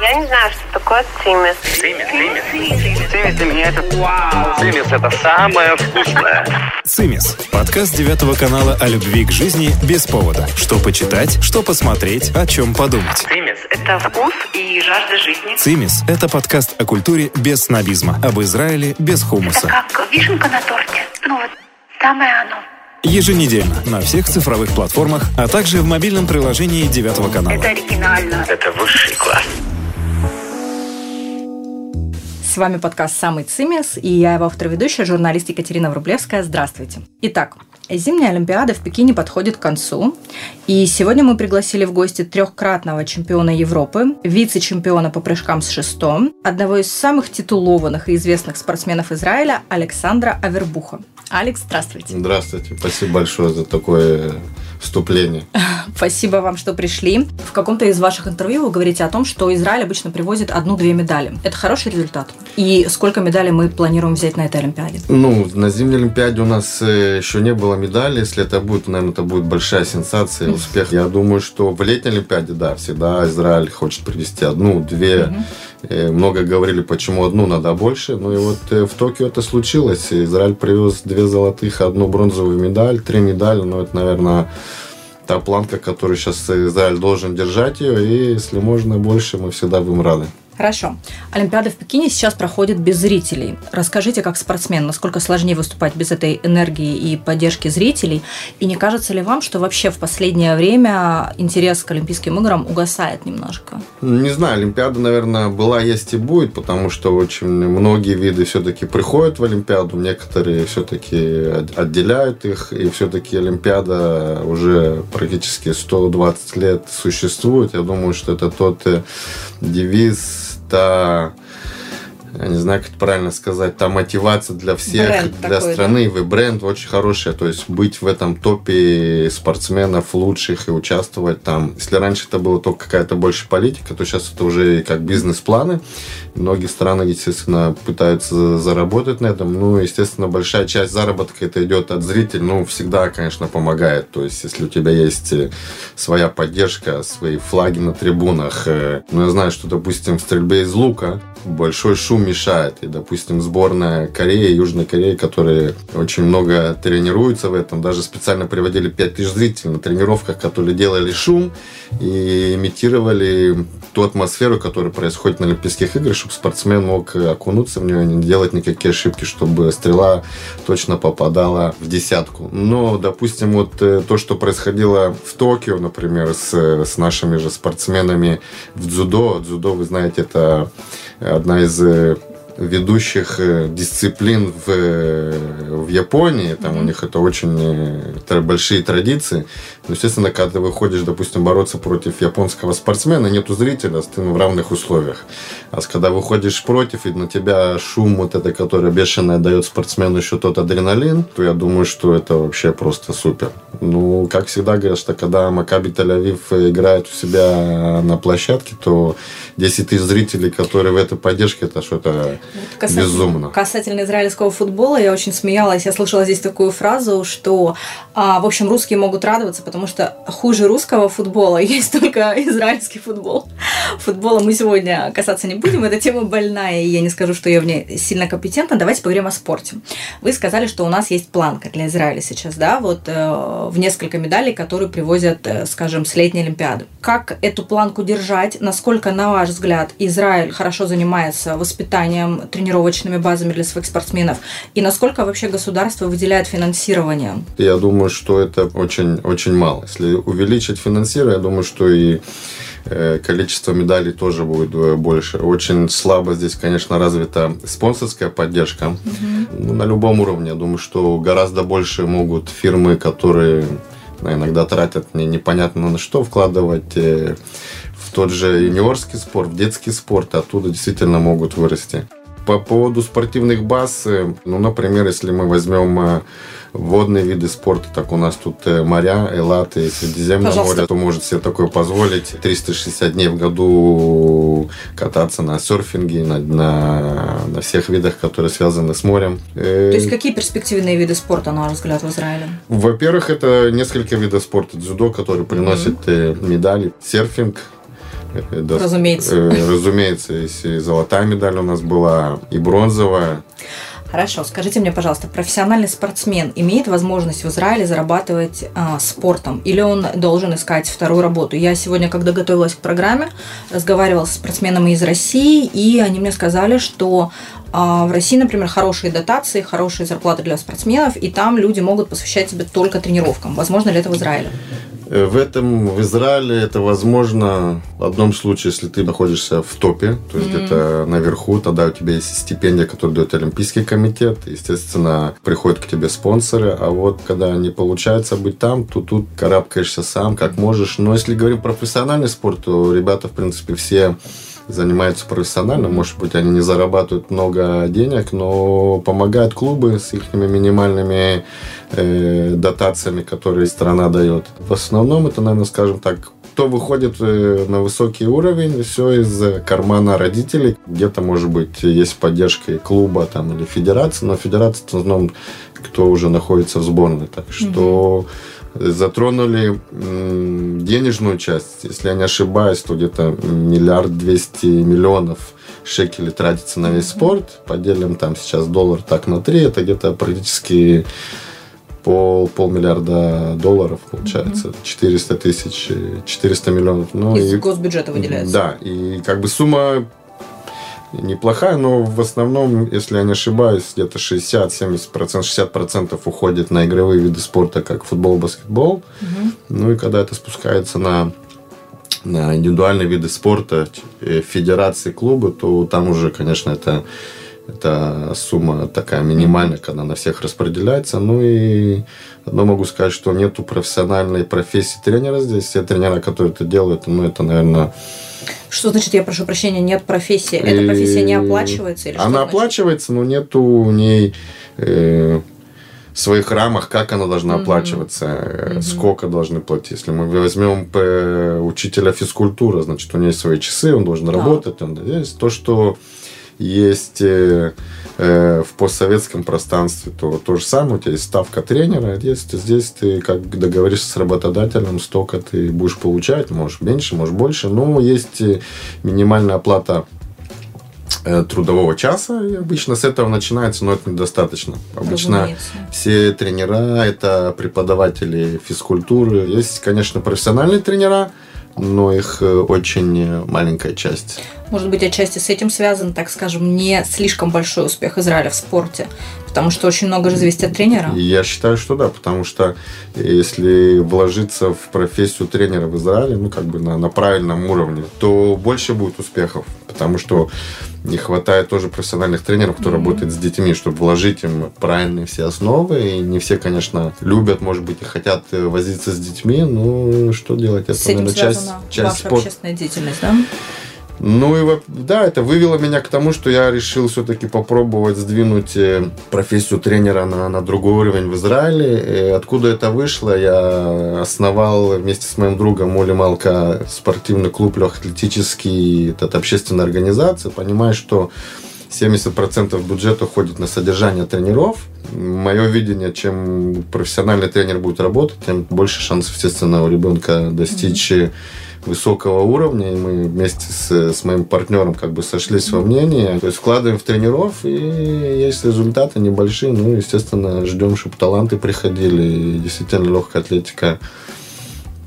Я не знаю, что такое цимис. Цимис, цимис. Цимис для меня это вау. Цимис это самое вкусное. «Цимис» – подкаст девятого канала о любви к жизни без повода. Что почитать, что посмотреть, о чем подумать. Цимис Это вкус и жажда жизни. «Цимис» – это подкаст о культуре без снобизма, об Израиле без хумуса. Как вишенка на торте. Ну вот, самое оно. Еженедельно на всех цифровых платформах, а также в мобильном приложении девятого канала. Это оригинально. это высший класс. С вами подкаст «Самый Цимис» и я его автор-ведущая, журналист Екатерина Врублевская. Здравствуйте. Итак, зимняя Олимпиада в Пекине подходит к концу. И сегодня мы пригласили в гости трехкратного чемпиона Европы, вице-чемпиона по прыжкам с шестом, одного из самых титулованных и известных спортсменов Израиля Александра Авербуха. Алекс, здравствуйте. Здравствуйте, спасибо большое за такое вступление. Спасибо вам, что пришли. В каком-то из ваших интервью вы говорите о том, что Израиль обычно привозит одну-две медали. Это хороший результат. И сколько медалей мы планируем взять на этой Олимпиаде? Ну, на зимней Олимпиаде у нас э, еще не было медали. Если это будет, наверное, это будет большая сенсация, успех. Я думаю, что в летней Олимпиаде, да, всегда Израиль хочет привести одну, две. Э, Много говорили, почему одну надо больше. Ну и вот э, в Токио это случилось. Израиль привез две золотых, одну бронзовую медаль, три медали. Ну, это, наверное, та планка, которую сейчас Израиль должен держать ее. И если можно больше, мы всегда будем рады. Хорошо. Олимпиада в Пекине сейчас проходит без зрителей. Расскажите, как спортсмен, насколько сложнее выступать без этой энергии и поддержки зрителей? И не кажется ли вам, что вообще в последнее время интерес к Олимпийским играм угасает немножко? Не знаю, Олимпиада, наверное, была, есть и будет, потому что очень многие виды все-таки приходят в Олимпиаду, некоторые все-таки отделяют их, и все-таки Олимпиада уже практически 120 лет существует. Я думаю, что это тот девиз, та я не знаю, как это правильно сказать, та мотивация для всех, Бренд для такой, страны, вы бренд очень хороший, то есть быть в этом топе спортсменов лучших и участвовать там. Если раньше это было только какая-то больше политика, то сейчас это уже как бизнес-планы. Многие страны, естественно, пытаются заработать на этом. Ну, естественно, большая часть заработка это идет от зрителей, ну, всегда, конечно, помогает. То есть, если у тебя есть э, своя поддержка, свои флаги на трибунах, э, ну, я знаю, что, допустим, в стрельбе из лука большой шум мешает. И, допустим, сборная Кореи, Южной Кореи, которые очень много тренируются в этом, даже специально приводили 5000 зрителей на тренировках, которые делали шум и имитировали ту атмосферу, которая происходит на Олимпийских играх, чтобы спортсмен мог окунуться в нее, не делать никакие ошибки, чтобы стрела точно попадала в десятку. Но, допустим, вот э, то, что происходило в Токио, например, с, с нашими же спортсменами в дзюдо. Дзюдо, вы знаете, это одна из э, ведущих э, дисциплин в, э, в Японии. Там у них это очень тр- большие традиции. Но, естественно, когда ты выходишь, допустим, бороться против японского спортсмена, нету зрителя, а ты в равных условиях. А когда выходишь против, и на тебя шум вот это, который бешеное дает спортсмену еще тот адреналин, то я думаю, что это вообще просто супер. Ну, как всегда говорят, что когда Макаби Тель-Авив играет у себя на площадке, то 10 тысяч зрителей, которые в этой поддержке, это что-то Касательно- безумно. Касательно израильского футбола, я очень смеялась. Я слышала здесь такую фразу, что, а, в общем, русские могут радоваться, потому что хуже русского футбола есть только израильский футбол. Футбола мы сегодня касаться не будем, эта тема больная, и я не скажу, что я в ней сильно компетентна. Давайте поговорим о спорте. Вы сказали, что у нас есть планка для Израиля сейчас, да, вот э, в несколько медалей, которые привозят, э, скажем, с летней Олимпиады. Как эту планку держать? Насколько, на ваш взгляд, Израиль хорошо занимается воспитанием, тренировочными базами для своих спортсменов? И насколько вообще государство выделяет финансирование? Я думаю, что это очень, очень мало. Если увеличить финансирование, я думаю, что и э, количество медалей тоже будет э, больше. Очень слабо здесь, конечно, развита спонсорская поддержка. Ну, на любом уровне. Я думаю, что гораздо больше могут фирмы, которые ну, иногда тратят не- непонятно на что вкладывать э, в тот же юниорский спорт, в детский спорт, оттуда действительно могут вырасти. По поводу спортивных баз, э, ну, например, если мы возьмем э, водные виды спорта, так у нас тут э, моря, Эллад и Средиземное Пожалуйста. море, то может себе такое позволить 360 дней в году кататься на серфинге, на, на, на всех видах, которые связаны с морем. То есть какие перспективные виды спорта, на ваш взгляд, в Израиле? во-первых, это несколько видов спорта. Дзюдо, который приносит э, медали. Серфинг, Э, да, Разумеется. э, разумеется, если золотая медаль у нас была и бронзовая. Хорошо, скажите мне, пожалуйста, профессиональный спортсмен имеет возможность в Израиле зарабатывать а, спортом или он должен искать вторую работу? Я сегодня, когда готовилась к программе, разговаривала с спортсменами из России, и они мне сказали, что а, в России, например, хорошие дотации, хорошие зарплаты для спортсменов, и там люди могут посвящать себе только тренировкам. Возможно ли это в Израиле? Э, В этом, в Израиле это возможно в одном случае, если ты находишься в топе, то есть где-то наверху, тогда у тебя есть стипендия, которую дает Олимпийский комитет, естественно, приходят к тебе спонсоры, а вот когда не получается быть там, то тут карабкаешься сам, как можешь. Но если говорим про профессиональный спорт, то ребята, в принципе, все занимаются профессионально. Может быть, они не зарабатывают много денег, но помогают клубы с их минимальными э, дотациями, которые страна дает. В основном это, наверное, скажем так, кто выходит э, на высокий уровень, все из кармана родителей. Где-то, может быть, есть поддержка и клуба там, или федерации, но федерация в основном, кто уже находится в сборной. Так что затронули денежную часть. Если я не ошибаюсь, то где-то миллиард двести миллионов шекелей тратится на весь спорт. Поделим там сейчас доллар так на три, это где-то практически пол, полмиллиарда долларов получается. 400 тысяч, 400 миллионов. Ну, Из и- госбюджета выделяется. да, и как бы сумма неплохая, но в основном, если я не ошибаюсь, где-то 60-70%, 60% уходит на игровые виды спорта, как футбол, баскетбол. Ну и когда это спускается на на индивидуальные виды спорта, э, федерации, клубы, то там уже, конечно, это, это сумма такая минимальная, когда на всех распределяется. Ну и одно могу сказать, что нету профессиональной профессии тренера здесь. Все тренера, которые это делают, ну это, наверное, Что значит, я прошу прощения, нет профессии? Эта профессия не оплачивается? Или она оплачивается, но нету в ней э, своих рамах, как она должна оплачиваться, э, сколько должны платить. Если мы возьмем э, учителя физкультуры, значит, у него есть свои часы, он должен работать. Он, есть то, что есть э, э, в постсоветском пространстве, то то же самое, у тебя есть ставка тренера, есть, здесь ты как договоришься с работодателем, столько ты будешь получать, можешь меньше, можешь больше, но есть э, минимальная оплата э, трудового часа, и обычно с этого начинается, но это недостаточно. Обычно Разумеется. все тренера это преподаватели физкультуры. Есть, конечно, профессиональные тренера, но их очень маленькая часть. Может быть, отчасти с этим связан, так скажем, не слишком большой успех Израиля в спорте, потому что очень много же зависит от тренера. Я считаю, что да, потому что если вложиться в профессию тренера в Израиле, ну, как бы на, на правильном уровне, то больше будет успехов, потому что не хватает тоже профессиональных тренеров, кто работает с детьми, чтобы вложить им правильные все основы. И не все, конечно, любят, может быть, и хотят э, возиться с детьми, ну, что делать? Это, С наверное, часть, часть ваша спорта. общественная деятельность, да? Ну и да, это вывело меня к тому, что я решил все-таки попробовать сдвинуть э, профессию тренера на, на другой уровень в Израиле. И откуда это вышло? Я основал вместе с моим другом Оли Малка спортивный клуб легкоатлетический, это общественная организация. Понимаю, что 70% бюджета уходит на содержание тренеров. Мое видение, чем профессиональный тренер будет работать, тем больше шансов, естественно, у ребенка достичь высокого уровня. И мы вместе с, с моим партнером как бы сошлись во мнении. То есть вкладываем в тренеров, и есть результаты небольшие. Ну, естественно, ждем, чтобы таланты приходили. И действительно, легкая атлетика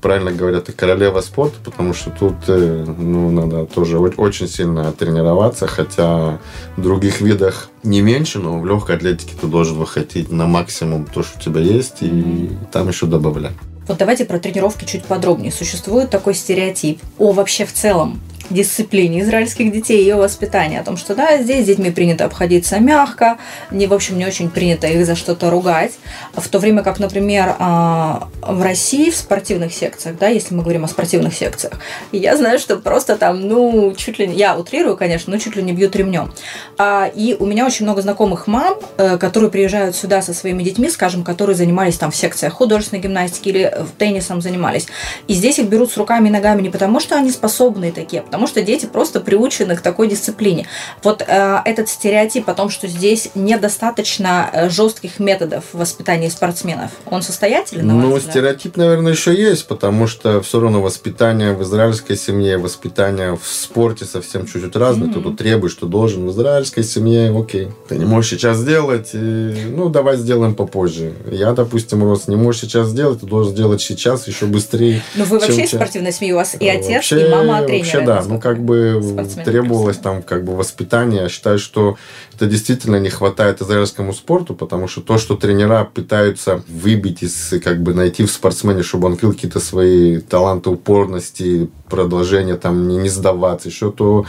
правильно говорят, и королева спорта, потому что тут э, ну, надо тоже очень сильно тренироваться, хотя в других видах не меньше, но в легкой атлетике ты должен выходить на максимум то, что у тебя есть, и там еще добавлять. Вот давайте про тренировки чуть подробнее. Существует такой стереотип о вообще в целом дисциплине израильских детей и ее воспитании. О том, что да, здесь с детьми принято обходиться мягко, не, в общем, не очень принято их за что-то ругать. В то время как, например, а, в России в спортивных секциях, да, если мы говорим о спортивных секциях, я знаю, что просто там, ну, чуть ли не, я утрирую, конечно, но чуть ли не бьют ремнем. А, И у меня очень много знакомых мам, э, которые приезжают сюда со своими детьми, скажем, которые занимались там в секциях художественной гимнастики или э, теннисом занимались. И здесь их берут с руками и ногами не потому, что они способные такие, а потому потому что дети просто приучены к такой дисциплине. Вот э, этот стереотип о том, что здесь недостаточно э, жестких методов воспитания спортсменов, он состоятелен? Ну, стереотип, наверное, еще есть, потому что все равно воспитание в израильской семье, воспитание в спорте совсем чуть-чуть разное. Mm-hmm. Ты тут требуешь, что должен в израильской семье, окей, ты не можешь сейчас сделать, и, ну, давай сделаем попозже. Я, допустим, рос, не можешь сейчас сделать, ты должен сделать сейчас еще быстрее. Ну, вы вообще из спортивной семьи, у вас и отец, вообще, и мама тренер. Вообще, да, ну, как бы требовалось там, как бы, воспитание. Я считаю, что это действительно не хватает израильскому спорту, потому что то, что тренера пытаются выбить из, как бы, найти в спортсмене, чтобы он крыл какие-то свои таланты упорности, продолжение, там, не, не сдаваться, еще то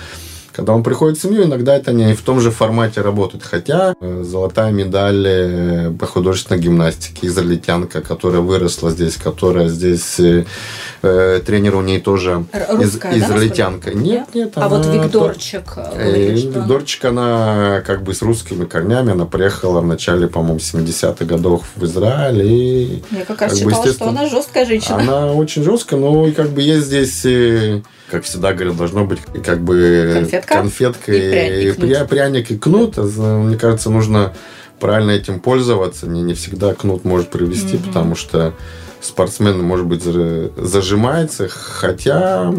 когда он приходит в семью, иногда это не в том же формате работает. Хотя э, золотая медаль э, по художественной гимнастике, израильтянка, которая выросла здесь, которая здесь э, э тренер у ней тоже Русская, из, израильтянка. Да, нет, нет. А вот Викторчик. Э, Викторчик, она как бы с русскими корнями, она приехала в начале, по-моему, 70-х годов в Израиль. И, Я как раз как считала, бы, что она жесткая женщина. Она очень жесткая, но и как бы есть здесь как всегда говорят, должно быть как бы конфетка, конфетка и, и, пряник, и, пряник и кнут. Мне кажется, нужно правильно этим пользоваться. Не, не всегда кнут может привести, mm потому что спортсмен, может быть, зажимается, хотя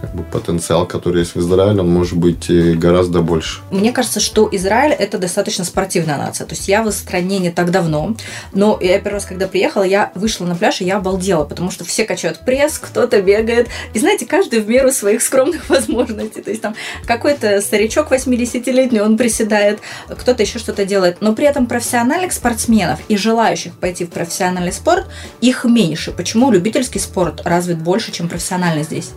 как бы, потенциал, который есть в Израиле, он может быть гораздо больше. Мне кажется, что Израиль это достаточно спортивная нация. То есть я в стране не так давно, но я первый раз, когда приехала, я вышла на пляж и я обалдела, потому что все качают пресс, кто-то бегает. И знаете, каждый в меру своих скромных возможностей. То есть там какой-то старичок 80-летний, он приседает, кто-то еще что-то делает. Но при этом профессиональных спортсменов и желающих пойти в профессиональный спорт, их меньше. Почему любительский спорт развит больше, чем профессиональный здесь?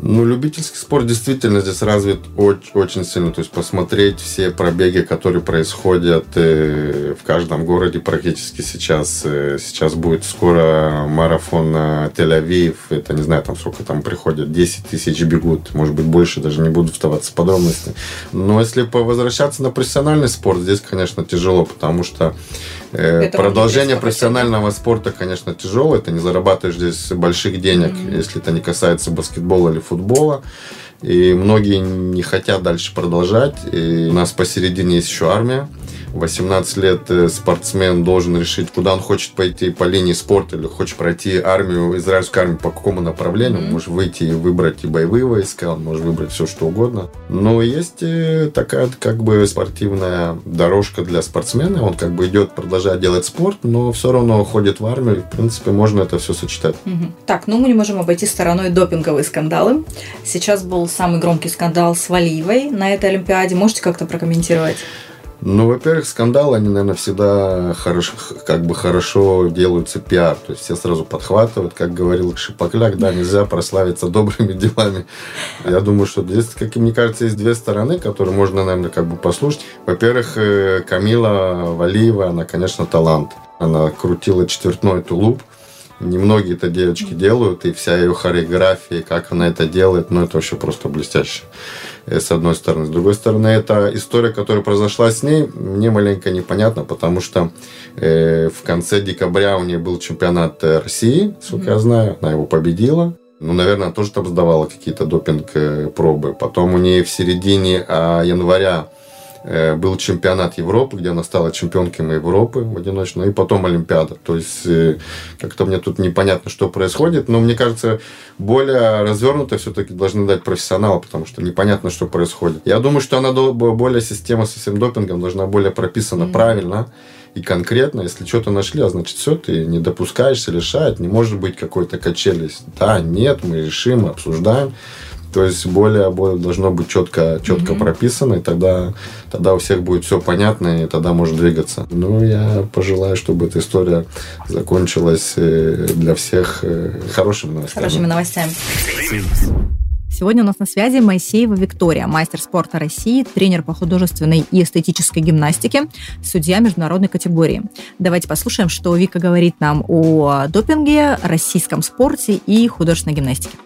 Ну, любительский спорт действительно здесь развит очень, очень сильно. То есть посмотреть все пробеги, которые происходят э, в каждом городе практически сейчас. Э, сейчас будет скоро марафон на Тель-Авив. Это не знаю, там сколько там приходят. 10 тысяч бегут. Может быть, больше. Даже не буду вдаваться в подробности. Но если возвращаться на профессиональный спорт, здесь, конечно, тяжело, потому что э, продолжение профессионального спорта, конечно, тяжело. Это не зарабатываешь здесь больших денег, mm-hmm. если это не касается баскетбола или футбола. И многие не хотят дальше продолжать. И у нас посередине есть еще армия. 18 лет э, спортсмен должен решить, куда он хочет пойти по линии спорта или хочет пройти армию, израильскую армию по какому направлению. Mm-hmm. Он может выйти и выбрать и боевые войска, он может выбрать все, что угодно. Но есть э, такая как бы спортивная дорожка для спортсмена. Он как бы идет, продолжает делать спорт, но все равно ходит в армию. И, в принципе, можно это все сочетать. Mm-hmm. Так, ну мы не можем обойти стороной допинговые скандалы. Сейчас был самый громкий скандал с Валиевой на этой Олимпиаде. Можете как-то прокомментировать? Ну, во-первых, скандалы, они, наверное, всегда хорошо, как бы хорошо делаются пиар. То есть все сразу подхватывают, как говорил Шипокляк, да, нельзя прославиться добрыми делами. Я думаю, что здесь, как мне кажется, есть две стороны, которые можно, наверное, как бы послушать. Во-первых, э, Камила Валиева, она, конечно, талант. Она крутила четвертной тулуп. Немногие это девочки делают, и вся ее хореография, как она это делает, ну, это вообще просто блестяще. Э, с одной стороны. С другой стороны, это история, которая произошла с ней, мне маленько непонятно, потому что э, в конце декабря у нее был чемпионат э, России, сколько mm-hmm. я знаю, она его победила. Ну, наверное, тоже там сдавала какие-то допинг-пробы. Э, Потом у нее в середине а, января был чемпионат Европы, где она стала чемпионкой Европы в одиночном, и потом Олимпиада. То есть э, как-то мне тут непонятно, что происходит, но мне кажется, более развернуто все-таки должны дать профессионалы, потому что непонятно, что происходит. Я думаю, что она более система со всем допингом должна более прописана mm-hmm. правильно и конкретно. Если что-то нашли, а значит все, ты не допускаешься лишать, не может быть какой-то качели. Да, нет, мы решим, мы обсуждаем. То есть более, более должно быть четко, четко mm-hmm. прописано, и тогда, тогда у всех будет все понятно, и тогда можно двигаться. Ну, я пожелаю, чтобы эта история закончилась э, для всех э, хорошими новостями. Хорошими новостями. Сегодня у нас на связи Моисеева Виктория, мастер спорта России, тренер по художественной и эстетической гимнастике, судья международной категории. Давайте послушаем, что Вика говорит нам о допинге, российском спорте и художественной гимнастике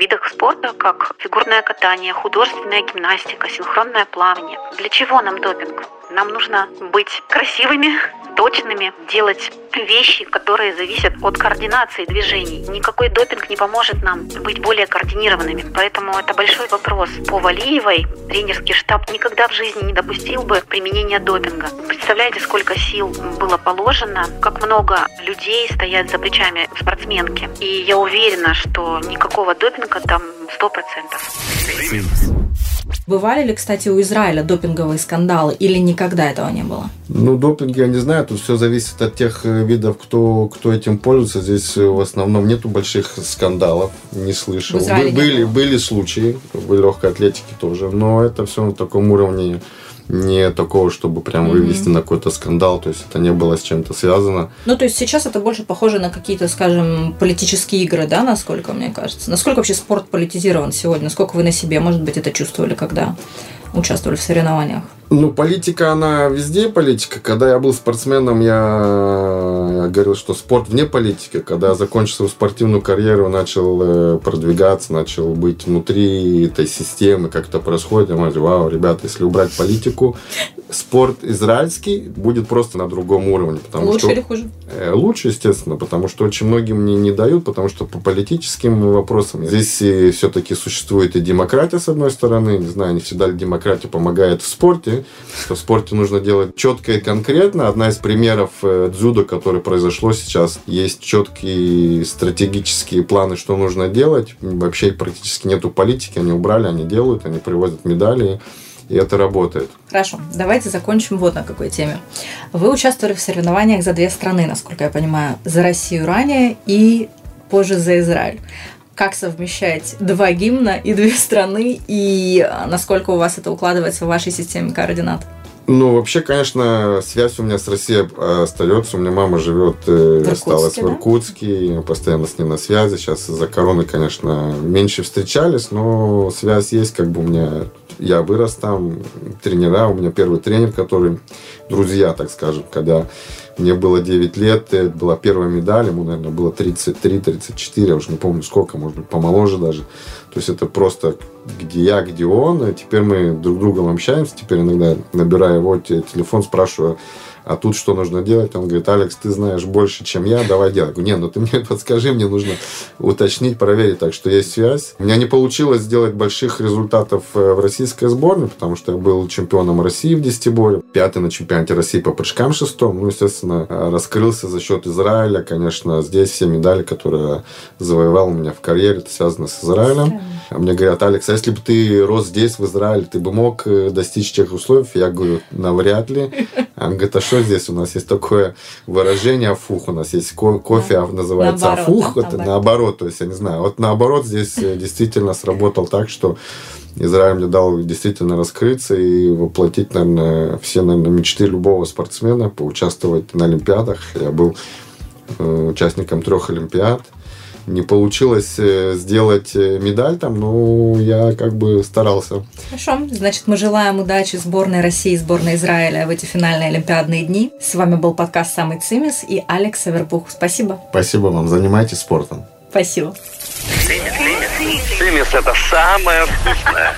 видах спорта, как фигурное катание, художественная гимнастика, синхронное плавание. Для чего нам допинг? Нам нужно быть красивыми, точными, делать вещи, которые зависят от координации движений. Никакой допинг не поможет нам быть более координированными. Поэтому это большой вопрос. По Валиевой тренерский штаб никогда в жизни не допустил бы применения допинга. Представляете, сколько сил было положено, как много людей стоят за плечами спортсменки. И я уверена, что никакого допинга там сто процентов. Бывали ли, кстати, у Израиля допинговые скандалы или никогда этого не было? Ну, допинг я не знаю, тут все зависит от тех э, видов, кто, кто этим пользуется. Здесь э, в основном нету больших скандалов, не слышал. Бы- были, было. были случаи, в легкой атлетике тоже, но это все на таком уровне не такого, чтобы прям вывести на какой-то скандал, то есть это не было с чем-то связано. Ну, то есть сейчас это больше похоже на какие-то, скажем, политические игры, да, насколько мне кажется? Насколько вообще спорт политизирован сегодня? Насколько вы на себе, может быть, это чувствовали, когда участвовали в соревнованиях? Ну, политика, она везде политика. Когда я был спортсменом, я, я говорил, что спорт вне политики. Когда я закончил свою спортивную карьеру, начал э, продвигаться, начал быть внутри этой системы, как это происходит, я говорю, вау, ребята, если убрать политику, спорт израильский будет просто на другом уровне. Потому Лучше что или хуже? Э, Лучше, естественно, потому что очень многие мне не дают, потому что по политическим вопросам здесь все-таки существует и демократия, с одной стороны. Не знаю, не всегда ли демократия помогает в спорте. Что в спорте нужно делать четко и конкретно. Одна из примеров э, дзюдо, которое произошло сейчас, есть четкие стратегические планы, что нужно делать. Вообще практически нету политики, они убрали, они делают, они привозят медали, и это работает. Хорошо, давайте закончим вот на какой теме. Вы участвовали в соревнованиях за две страны, насколько я понимаю, за Россию ранее и позже за Израиль. Как совмещать два гимна и две страны, и а, насколько у вас это укладывается в вашей системе координат? Ну, вообще, конечно, связь у меня с Россией э, остается. У меня мама живет, э, В осталась Иркутске, в да? Иркутске. Я постоянно с ней на связи. Сейчас из-за короны, конечно, меньше встречались, но связь есть. Как бы у меня... Я вырос там, тренера. У меня первый тренер, который... Друзья, так скажем, когда мне было 9 лет, это была первая медаль, ему, наверное, было 33-34, я уже не помню сколько, может быть, помоложе даже. То есть это просто где я, где он, и теперь мы друг другом общаемся, теперь иногда набираю его те- телефон, спрашиваю, а тут что нужно делать? Он говорит, Алекс, ты знаешь больше, чем я, давай делай. Я говорю, не, ну ты мне подскажи, мне нужно уточнить, проверить, так что есть связь. У меня не получилось сделать больших результатов э, в российской сборной, потому что я был чемпионом России в десятиборе, пятый на чемпионате России по прыжкам шестом, ну, естественно, э, раскрылся за счет Израиля, конечно, здесь все медали, которые завоевал у меня в карьере, это связано с Израилем. Мне говорят, Алекс, а если бы ты рос здесь, в Израиле, ты бы мог э, достичь тех условий? Я говорю, навряд ли. Он говорит, а что здесь? У нас есть такое выражение афух, у нас есть ко- кофе, а называется Наоборот, афух, да, это наоборот. наоборот, то есть я не знаю. Вот наоборот здесь э, действительно сработал так, что Израиль мне дал действительно раскрыться и воплотить, наверное, все, наверное, мечты любого спортсмена, поучаствовать на Олимпиадах. Я был э, участником трех Олимпиад. Не получилось э, сделать э, медаль там, но я как бы старался. Хорошо, значит, мы желаем удачи сборной России и сборной Израиля в эти финальные Олимпиадные дни. С вами был подкаст «Самый Цимис» и Алекс Авербух. Спасибо. Спасибо вам, занимайтесь спортом. Спасибо. Цимис – это самое вкусное.